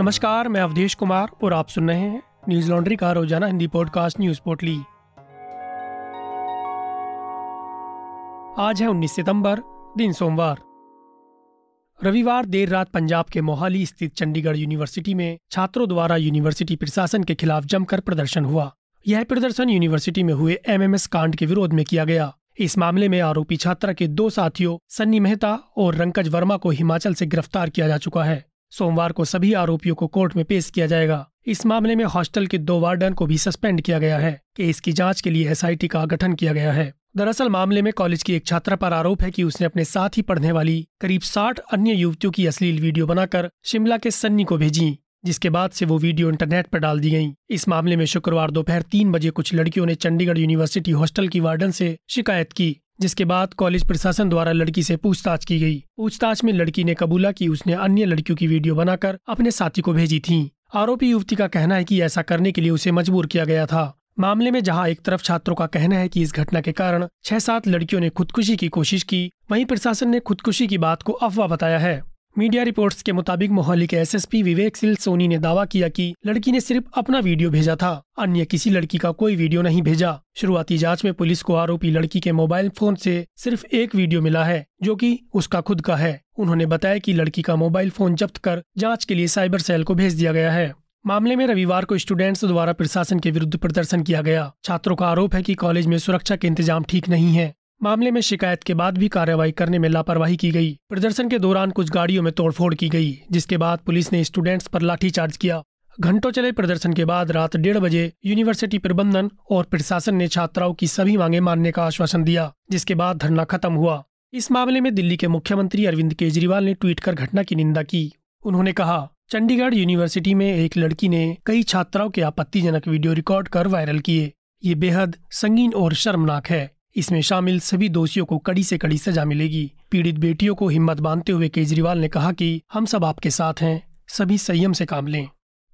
नमस्कार, मैं अवधेश कुमार और आप सुन रहे हैं न्यूज़ लॉन्ड्री का रोज़ाना हिंदी पॉडकास्ट न्यूज़ पोर्टली। आज है 19 सितंबर, दिन सोमवार। रविवार देर रात पंजाब के मोहाली स्थित चंडीगढ़ यूनिवर्सिटी में छात्रों द्वारा यूनिवर्सिटी प्रशासन के खिलाफ जमकर प्रदर्शन हुआ। यह प्रदर्शन यूनिवर्सिटी में हुए एमएमएस कांड के विरोध में किया गया। इस मामले में आरोपी छात्रा के दो साथियों, सन्नी मेहता और रंकज वर्मा को हिमाचल से गिरफ़्तार किया जा चुका है। सोमवार को सभी आरोपियों को कोर्ट में पेश किया जाएगा। इस मामले में हॉस्टल के दो वार्डन को भी सस्पेंड किया गया है केस की जाँच के लिए एसआईटी का गठन किया गया है। दरअसल मामले में कॉलेज की एक छात्रा पर आरोप है कि उसने अपने साथ ही पढ़ने वाली करीब साठ अन्य युवतियों की अश्लील वीडियो बनाकर शिमला के सन्नी को भेजी, जिसके बाद से वो वीडियो इंटरनेट पर डाल दी गई। इस मामले में शुक्रवार दोपहर तीन बजे कुछ लड़कियों ने चंडीगढ़ यूनिवर्सिटी हॉस्टल की वार्डन से शिकायत की। जिसके बाद कॉलेज प्रशासन द्वारा लड़की से पूछताछ की गई। पूछताछ में लड़की ने कबूला कि उसने अन्य लड़कियों की वीडियो बनाकर अपने साथी को भेजी थी। आरोपी युवती का कहना है कि ऐसा करने के लिए उसे मजबूर किया गया था। मामले में जहाँ एक तरफ़ छात्रों का कहना है कि इस घटना के कारण छह सात लड़कियों ने खुदकुशी की कोशिश की, वहीं प्रशासन ने खुदकुशी की बात को अफवाह बताया है। मीडिया रिपोर्ट्स के मुताबिक मोहाली के एसएसपी विवेक सिल सोनी ने दावा किया कि लड़की ने सिर्फ़ अपना वीडियो भेजा था, अन्य किसी लड़की का कोई वीडियो नहीं भेजा। शुरुआती जाँच में पुलिस को आरोपी लड़की के मोबाइल फ़ोन से सिर्फ़ एक वीडियो मिला है, जो कि उसका खुद का है। उन्होंने बताया कि लड़की का मोबाइल फ़ोन जब्त कर जाँच के लिए साइबर सेल को भेज दिया गया है। मामले में रविवार को स्टूडेंट्स द्वारा प्रशासन के विरुद्ध प्रदर्शन किया गया। छात्रों का आरोप है कि कॉलेज में सुरक्षा के इंतज़ाम ठीक नहीं है। मामले में शिकायत के बाद भी कार्रवाई करने में लापरवाही की गई। प्रदर्शन के दौरान कुछ गाड़ियों में तोड़फोड़ की गई, जिसके बाद पुलिस ने स्टूडेंट्स पर लाठीचार्ज किया। घंटों चले प्रदर्शन के बाद रात डेढ़ बजे यूनिवर्सिटी प्रबंधन और प्रशासन ने छात्राओं की सभी मांगे मानने का आश्वासन दिया, जिसके बाद धरना खत्म हुआ। इस मामले में दिल्ली के मुख्यमंत्री अरविंद केजरीवाल ने ट्वीट कर घटना की निंदा की। उन्होंने कहा, चंडीगढ़ यूनिवर्सिटी में एक लड़की ने कई छात्राओं के आपत्तिजनक वीडियो रिकॉर्ड कर वायरल किए। ये बेहद संगीन और शर्मनाक है। इसमें शामिल सभी दोषियों को कड़ी से कड़ी सजा मिलेगी। पीड़ित बेटियों को हिम्मत बांधते हुए केजरीवाल ने कहा कि हम सब आपके साथ हैं, सभी संयम से काम लें।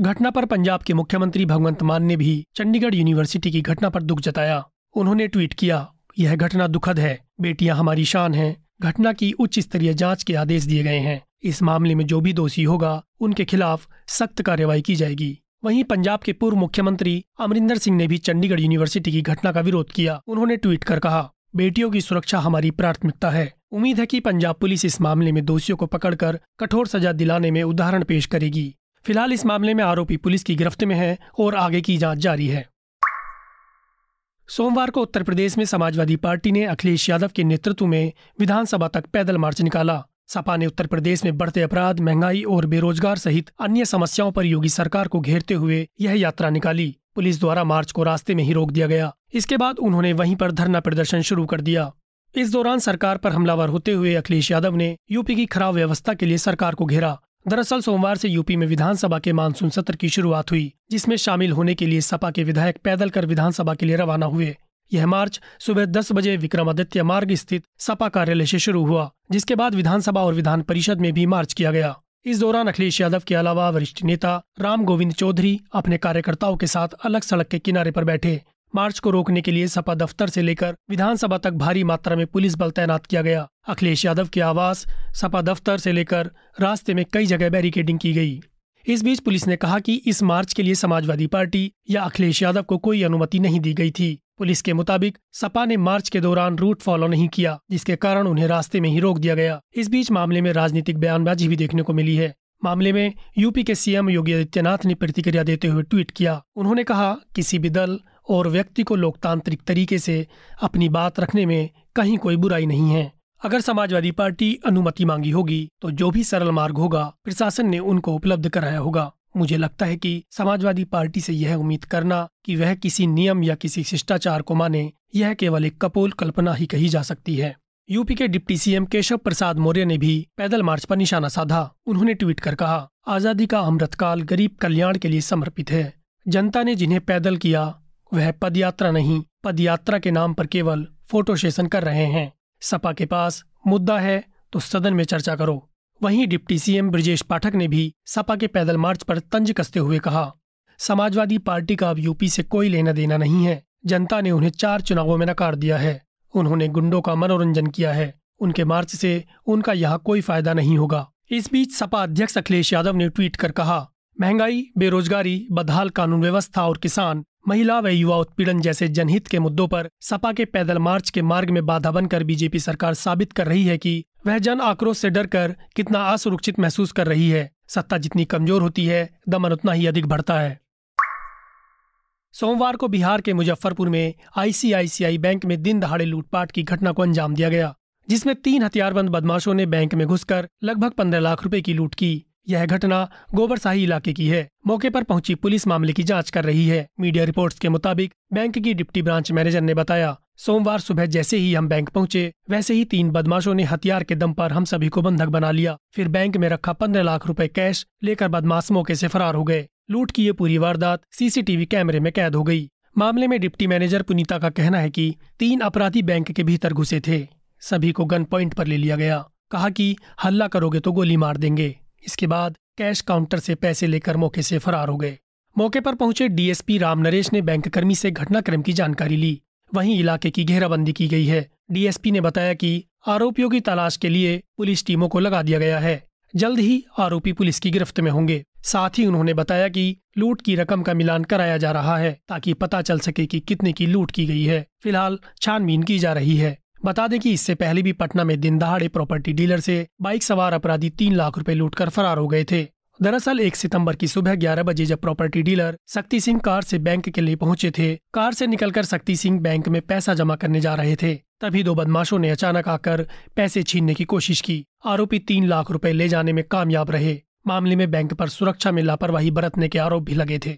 घटना पर पंजाब के मुख्यमंत्री भगवंत मान ने भी चंडीगढ़ यूनिवर्सिटी की घटना पर दुख जताया। उन्होंने ट्वीट किया, यह घटना दुखद है, बेटियाँ हमारी शान हैं। घटना की उच्च स्तरीय जाँच के आदेश दिए गए हैं। इस मामले में जो भी दोषी होगा, उनके खिलाफ सख्त कार्रवाई की जाएगी। वहीं पंजाब के पूर्व मुख्यमंत्री अमरिंदर सिंह ने भी चंडीगढ़ यूनिवर्सिटी की घटना का विरोध किया, उन्होंने ट्वीट कर कहा, बेटियों की सुरक्षा हमारी प्राथमिकता है। उम्मीद है कि पंजाब पुलिस इस मामले में दोषियों को पकड़कर कठोर सजा दिलाने में उदाहरण पेश करेगी। फ़िलहाल इस मामले में आरोपी पुलिस की गिरफ्त में है और आगे की जाँच जारी है। सोमवार को उत्तर प्रदेश में समाजवादी पार्टी ने अखिलेश यादव के नेतृत्व में विधानसभा तक पैदल मार्च निकाला। सपा ने उत्तर प्रदेश में बढ़ते अपराध, महँगाई और बेरोजगार सहित अन्य समस्याओं पर योगी सरकार को घेरते हुए यह यात्रा निकाली। पुलिस द्वारा मार्च को रास्ते में ही रोक दिया गया। इसके बाद उन्होंने वहीं पर धरना प्रदर्शन शुरू कर दिया। इस दौरान सरकार पर हमलावर होते हुए अखिलेश यादव ने यूपी की खराब व्यवस्था के लिए सरकार को घेरा। दरअसल सोमवार से यूपी में विधानसभा के मानसून सत्र की शुरुआत हुई, जिसमें शामिल होने के लिए सपा के विधायक पैदल कर विधानसभा के लिए रवाना हुए। यह मार्च सुबह दस बजे विक्रमादित्य मार्ग स्थित सपा कार्यालय से शुरू हुआ, जिसके बाद विधानसभा और विधान परिषद में भी मार्च किया गया। इस दौरान अखिलेश यादव के अलावा वरिष्ठ नेता राम गोविंद चौधरी अपने कार्यकर्ताओं के साथ अलग सड़क के किनारे पर बैठे। मार्च को रोकने के लिए सपा दफ्तर से लेकर विधानसभा तक भारी मात्रा में पुलिस बल तैनात किया गया। अखिलेश यादव के आवास सपा दफ्तर से लेकर रास्ते में कई जगह बैरिकेडिंग की गई। इस बीच पुलिस ने कहा कि इस मार्च के लिए समाजवादी पार्टी या अखिलेश यादव को कोई अनुमति नहीं दी गई थी। पुलिस के मुताबिक, सपा ने मार्च के दौरान रूट फॉलो नहीं किया, जिसके कारण उन्हें रास्ते में ही रोक दिया गया। इस बीच मामले में राजनीतिक बयानबाजी भी देखने को मिली है। मामले में यूपी के सीएम योगी आदित्यनाथ ने प्रतिक्रिया देते हुए ट्वीट किया। उन्होंने कहा, किसी भी दल और व्यक्ति को लोकतांत्रिक तरीके से अपनी बात रखने में कहीं कोई बुराई नहीं है। अगर समाजवादी पार्टी अनुमति मांगी होगी तो जो भी सरल मार्ग होगा, प्रशासन ने उनको उपलब्ध कराया होगा। मुझे लगता है कि समाजवादी पार्टी से यह उम्मीद करना कि वह किसी नियम या किसी शिष्टाचार को माने, यह केवल एक कपोल कल्पना ही कही जा सकती है। यूपी के डिप्टी सीएम केशव प्रसाद मौर्य ने भी पैदल मार्च पर निशाना साधा, उन्होंने ट्वीट कर कहा, आज़ादी का अमृतकाल गरीब कल्याण के लिए समर्पित है। जनता ने जिन्हें पैदल किया, वह पदयात्रा नहीं, पदयात्रा के नाम पर केवल फ़ोटो सेशन कर रहे हैं। सपा के पास मुद्दा है तो सदन में चर्चा करो। वहीं डिप्टी सीएम ब्रजेश पाठक ने भी सपा के पैदल मार्च पर तंज कसते हुए कहा, समाजवादी पार्टी का अब यूपी से कोई लेना देना नहीं है, जनता ने उन्हें चार चुनावों में नकार दिया है, उन्होंने गुंडों का मनोरंजन किया है, उनके मार्च से उनका यहाँ कोई फ़ायदा नहीं होगा। इस बीच सपा अध्यक्ष अखिलेश यादव ने ट्वीट कर कहा, महँगाई, बेरोजगारी, बदहाल कानून व्यवस्था और किसान महिला व युवा उत्पीड़न जैसे जनहित के मुद्दों पर सपा के पैदल मार्च के मार्ग में बाधा बनकर बीजेपी सरकार साबित कर रही है कि वह जन आक्रोश से डरकर कितना असुरक्षित महसूस कर रही है। सत्ता जितनी कमज़ोर होती है, दमन उतना ही अधिक बढ़ता है। सोमवार को बिहार के मुजफ्फरपुर में आईसीआईसीआई बैंक में दिन दहाड़े लूटपाट की घटना को अंजाम दिया गया, जिसमें तीन हथियारबंद बदमाशों ने बैंक में घुसकर लगभग पंद्रह लाख रुपए की लूट की। यह घटना गोबरसाही इलाके की है। मौके पर पहुँची पुलिस मामले की जाँच कर रही है। मीडिया रिपोर्ट्स के मुताबिक बैंक की डिप्टी ब्रांच मैनेजर ने बताया, सोमवार सुबह जैसे ही हम बैंक पहुँचे, वैसे ही तीन बदमाशों ने हथियार के दम पर हम सभी को बंधक बना लिया। फिर बैंक में रखा पंद्रह लाख रुपए कैश लेकर बदमाश मौके से फरार हो गए। लूट की ये पूरी वारदात सीसीटीवी कैमरे में कैद हो गई। मामले में डिप्टी मैनेजर पुनीता का कहना है कि तीन अपराधी बैंक के भीतर घुसे थे। सभी को गन पॉइंट पर ले लिया गया। कहा कि, हल्ला करोगे तो गोली मार देंगे। इसके बाद कैश काउंटर से पैसे लेकर मौके से फरार हो गए। मौके पर पहुँचे डीएसपी राम नरेश ने बैंक कर्मी से घटनाक्रम की जानकारी ली। वहीं इलाके की घेराबंदी की गई है। डीएसपी ने बताया कि आरोपियों की तलाश के लिए पुलिस टीमों को लगा दिया गया है। जल्द ही आरोपी पुलिस की गिरफ्त में होंगे। साथ ही उन्होंने बताया कि लूट की रकम का मिलान कराया जा रहा है ताकि पता चल सके कि कितने की लूट की गई है। फ़िलहाल छानबीन की जा रही है। बता दें कि इससे पहले भी पटना में दिन दहाड़े प्रॉपर्टी डीलर से बाइक सवार अपराधी तीन लाख रुपए लूटकर फरार हो गए थे। दरअसल एक सितंबर की सुबह 11 बजे जब property dealer Shakti Singh car से बैंक के लिए पहुँचे थे, कार से निकलकर शक्ति सिंह बैंक में पैसा जमा करने जा रहे थे। तभी दो बदमाशों ने अचानक आकर पैसे छीनने की कोशिश की। आरोपी तीन लाख रुपए ले जाने में कामयाब रहे। मामले में बैंक पर सुरक्षा में लापरवाही बरतने के आरोप भी लगे थे।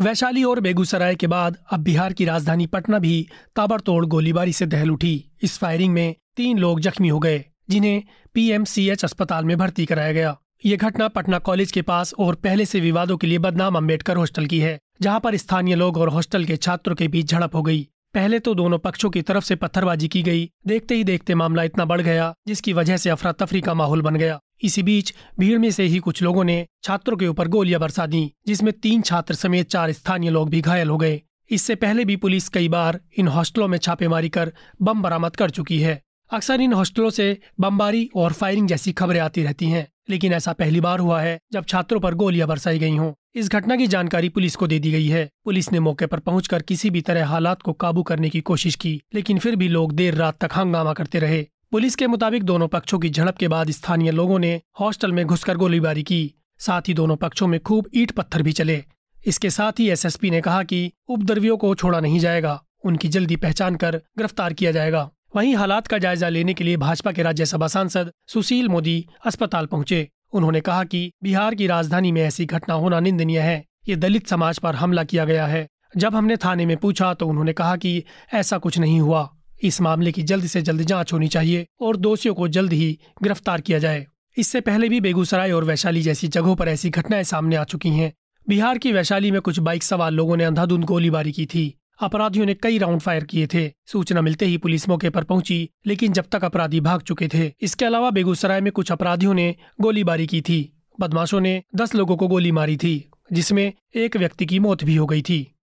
वैशाली और बेगूसराय के बाद अब बिहार की राजधानी पटना भी ताबड़तोड़ गोलीबारी से दहल उठी। इस फायरिंग में तीन लोग जख्मी हो गए, जिन्हें पीएमसीएच अस्पताल में भर्ती कराया गया। ये घटना पटना कॉलेज के पास और पहले से विवादों के लिए बदनाम अंबेडकर हॉस्टल की है, जहाँ पर स्थानीय लोग और हॉस्टल के छात्रों के बीच झड़प हो गई। पहले तो दोनों पक्षों की तरफ़ से पत्थरबाजी की गई। देखते ही देखते मामला इतना बढ़ गया, जिसकी वजह से अफरा तफरी का माहौल बन गया। इसी बीच भीड़ में से ही कुछ लोगों ने छात्रों के ऊपर गोलियाँ बरसा दी, जिसमें तीन छात्र समेत चार स्थानीय लोग भी घायल हो गए। इससे पहले भी पुलिस कई बार इन हॉस्टलों में छापेमारी कर बम बरामद कर चुकी है। अक्सर इन हॉस्टलों से बमबारी और फायरिंग जैसी खबरें आती रहती हैं, लेकिन ऐसा पहली बार हुआ है जब छात्रों पर गोलियाँ बरसाई गई हों। इस घटना की जानकारी पुलिस को दे दी गई है। पुलिस ने मौके पर पहुंचकर किसी भी तरह हालात को काबू करने की कोशिश की, लेकिन फिर भी लोग देर रात तक हंगामा करते रहे। पुलिस के मुताबिक दोनों पक्षों की झड़प के बाद स्थानीय लोगों ने हॉस्टल में घुसकर गोलीबारी की। साथ ही दोनों पक्षों में खूब ईट पत्थर भी चले। इसके साथ ही एसएसपी ने कहा कि उपद्रवियों को छोड़ा नहीं जाएगा। उनकी जल्दी पहचान कर गिरफ़्तार किया जाएगा। वहीं हालात का जायजा लेने के लिए भाजपा के राज्यसभा सांसद सुशील मोदी अस्पताल पहुँचे। उन्होंने कहा कि बिहार की राजधानी में ऐसी घटना होना निंदनीय है। ये दलित समाज पर हमला किया गया है। जब हमने थाने में पूछा तो उन्होंने कहा कि ऐसा कुछ नहीं हुआ। इस मामले की जल्द से जल्द जाँच होनी चाहिए और दोषियों को जल्द ही गिरफ़्तार किया जाए। इससे पहले भी बेगूसराय और वैशाली जैसी जगहों पर ऐसी घटनाएँ सामने आ चुकी हैं। बिहार की वैशाली में कुछ बाइक सवार लोगों ने अंधाधुंध गोलीबारी की थी। अपराधियों ने कई राउंड फायर किए थे। सूचना मिलते ही पुलिस मौके पर पहुँची, लेकिन जब तक अपराधी भाग चुके थे, इसके अलावा बेगूसराय में कुछ अपराधियों ने गोलीबारी की थी। बदमाशों ने दस लोगों को गोली मारी थी, जिसमें एक व्यक्ति की मौत भी हो गई थी।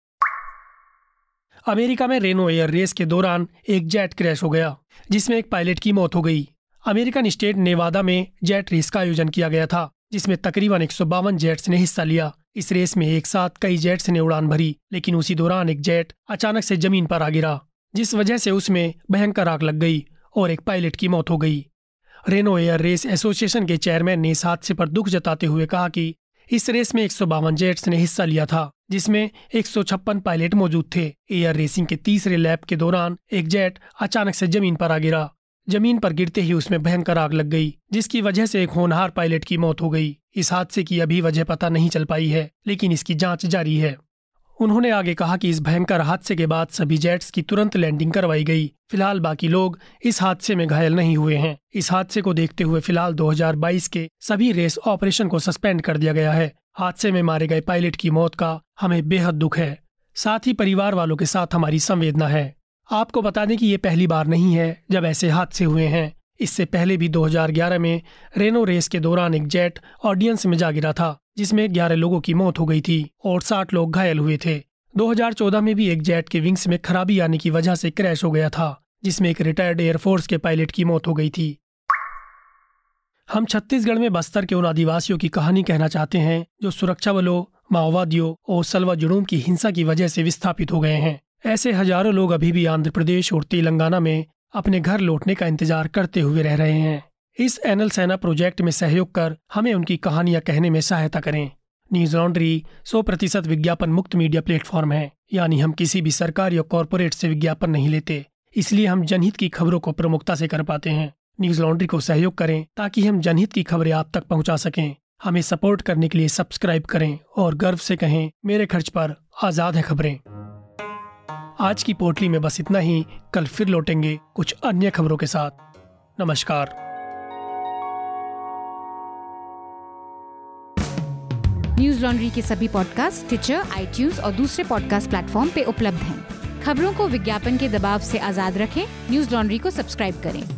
अमेरिका में रेनो एयर रेस के दौरान एक जेट क्रैश हो गया, जिसमें एक पायलट की मौत हो गई। अमेरिकन स्टेट नेवादा में जेट रेस का आयोजन किया गया था, जिसमें तकरीबन एक जेट्स ने हिस्सा लिया। इस रेस में एक साथ कई जेट्स ने उड़ान भरी, लेकिन उसी दौरान एक जेट अचानक से ज़मीन पर आ गिरा, जिस वजह से उसमें भयंकर आग लग गई और एक पायलट की मौत हो गई। रेनो एयर रेस एसोसिएशन के चेयरमैन ने इस हादसे पर दुख जताते हुए कहा कि इस रेस में एक जेट्स ने हिस्सा लिया था। जिसमें एक सौ छप्पन पायलट मौजूद थे। एयर रेसिंग के तीसरे लैप के दौरान एक जेट अचानक से ज़मीन पर आ गिरा। ज़मीन पर गिरते ही उसमें भयंकर आग लग गई, जिसकी वजह से एक होनहार पायलट की मौत हो गई। इस हादसे की अभी वजह पता नहीं चल पाई है, लेकिन इसकी जाँच जारी है। उन्होंने आगे कहा कि इस भयंकर हादसे के बाद सभी जेट्स की तुरंत लैंडिंग करवाई गई। फ़िलहाल बाकी लोग इस हादसे में घायल नहीं हुए हैं। इस हादसे को देखते हुए फ़िलहाल 2022 के सभी रेस ऑपरेशन को सस्पेंड कर दिया गया है। हादसे में मारे गए पायलट की मौत का हमें बेहद दुख है। साथ ही परिवार वालों के साथ हमारी संवेदना है। आपको बता दें कि ये पहली बार नहीं है जब ऐसे हादसे हुए हैं। इससे पहले भी 2011 में रेनो रेस के दौरान एक जेट ऑडियंस में जा गिरा था, जिसमें 11 लोगों की मौत हो गई थी और 60 लोग घायल हुए थे। 2014 में भी एक जेट के विंग्स में खराबी आने की वजह से क्रैश हो गया था, जिसमें एक रिटायर्ड एयरफोर्स के पायलट की मौत हो गई थी। हम छत्तीसगढ़ में बस्तर के उन आदिवासियों की कहानी कहना चाहते हैं, जो सुरक्षा बलों माओवादियों और सलवा जुड़ूम की हिंसा की वजह से विस्थापित हो गए हैं। ऐसे हज़ारों लोग अभी भी आंध्र प्रदेश और तेलंगाना में अपने घर लौटने का इंतज़ार करते हुए रह रहे हैं। इस एनल सेना प्रोजेक्ट में सहयोग कर हमें उनकी कहानियाँ कहने में सहायता करें। न्यूज़ लॉन्ड्री सौ प्रतिशत विज्ञापन मुक्त मीडिया प्लेटफॉर्म है, यानी हम किसी भी सरकार या कॉरपोरेट से विज्ञापन नहीं लेते, इसलिए हम जनहित की खबरों को प्रमुखता से कर पाते हैं। न्यूज़ लॉन्ड्री को सहयोग करें ताकि हम जनहित की खबरें आप तक पहुँचा सकें। हमें सपोर्ट करने के लिए सब्सक्राइब करें और गर्व से कहें, मेरे खर्च पर आज़ाद है खबरें। आज की पोटली में बस इतना ही। कल फिर लौटेंगे कुछ अन्य खबरों के साथ। नमस्कार। न्यूज़ लॉन्ड्री के सभी पॉडकास्ट ट्विटर आई और दूसरे पॉडकास्ट प्लेटफॉर्म पे उपलब्ध हैं। खबरों को विज्ञापन के दबाव से आज़ाद रखें। न्यूज़ लॉन्ड्री को सब्सक्राइब करें।